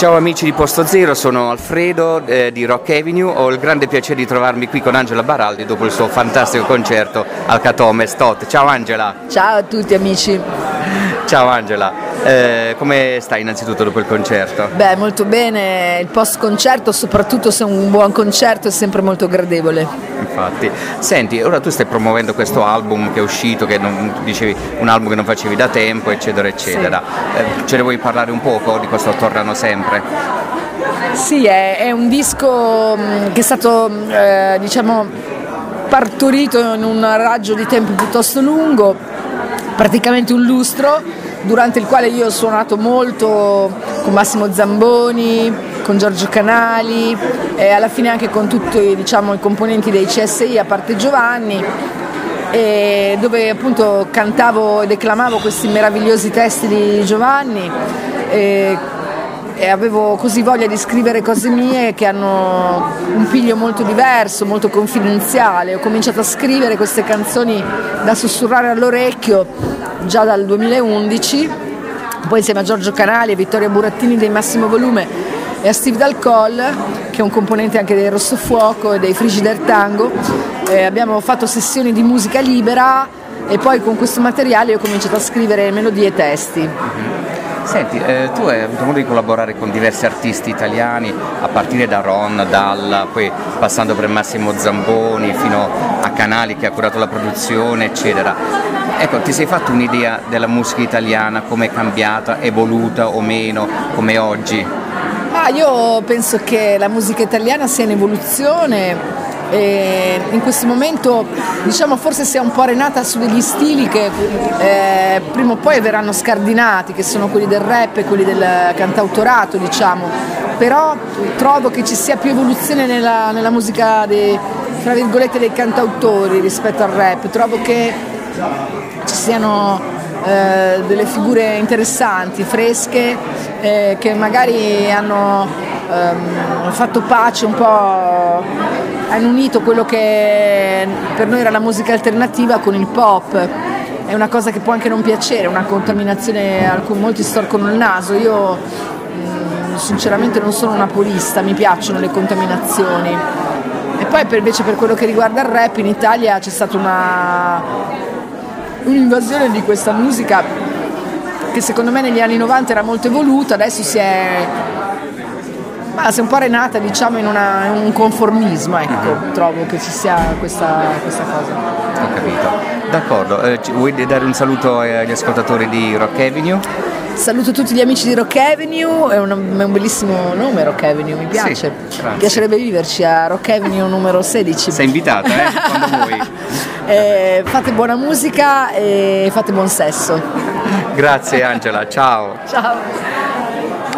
Ciao amici di Posto Zero, sono Alfredo eh, di Rock Avenue, ho il grande piacere di trovarmi qui con Angela Baraldi dopo il suo fantastico concerto al Catome Stot. Ciao Angela! Ciao a tutti amici! Ciao Angela, eh, come stai innanzitutto dopo il concerto? Beh, molto bene, il post concerto, soprattutto se è un buon concerto, è sempre molto gradevole. Infatti, senti, ora tu stai promuovendo questo album che è uscito, che non, dicevi un album che non facevi da tempo, eccetera, eccetera. Sì. Eh, ce ne vuoi parlare un poco di questo Tornano Sempre? Sì, è, è un disco mm, che è stato, eh, diciamo, partorito in un raggio di tempo piuttosto lungo, praticamente un lustro durante il quale io ho suonato molto con Massimo Zamboni, con Giorgio Canali e alla fine anche con tutti diciamo, i componenti dei CSI a parte Giovanni dove appunto cantavo e declamavo questi meravigliosi testi di Giovanni e, e avevo così voglia di scrivere cose mie che hanno un piglio molto diverso, molto confidenziale. Ho cominciato a scrivere queste canzoni da sussurrare all'orecchio già dal 2011, poi insieme a Giorgio Canali e Vittoria Burattini dei Massimo Volume e a Steve Dalcol, che è un componente anche dei Rosso Fuoco e dei Frigider Tango, eh, abbiamo fatto sessioni di musica libera e poi con questo materiale ho cominciato a scrivere melodie e testi. Senti, eh, tu hai avuto modo di collaborare con diversi artisti italiani, a partire da Ron, Dalla, poi passando per Massimo Zamboni, fino a Canali che ha curato la produzione, eccetera. Ecco, ti sei fatto un'idea della musica italiana, come è cambiata, evoluta o meno, come oggi? Ah, io penso che la musica italiana sia in evoluzione e in questo momento diciamo forse si è un po' arenata su degli stili che eh, prima o poi verranno scardinati, che sono quelli del rap e quelli del cantautorato, diciamo. Però trovo che ci sia più evoluzione nella, nella musica dei, tra virgolette, dei cantautori rispetto al rap. Trovo che ci siano eh, delle figure interessanti, fresche, eh, che magari hanno ehm, fatto pace un po' hanno unito quello che per noi era la musica alternativa con il pop. È una cosa che può anche non piacere, una contaminazione a cui molti storcono il naso. Io mm, sinceramente non sono una purista, mi piacciono le contaminazioni. E poi per, invece per quello che riguarda il rap in Italia c'è stata una, un'invasione di questa musica che secondo me negli anni 90 era molto evoluta, adesso si è ma è un po' renata diciamo in, una, in un conformismo, ecco, uh-huh. trovo che ci sia questa, questa cosa. Ho capito. D'accordo, eh, vuoi dare un saluto agli ascoltatori di Rock Avenue? Saluto tutti gli amici di Rock Avenue, è un, è un bellissimo nome Rock Avenue, mi piace. Sì, mi piacerebbe viverci a Rock Avenue numero 16. Sei invitata, eh? Quando vuoi. eh, fate buona musica e fate buon sesso. Grazie Angela, ciao. Ciao.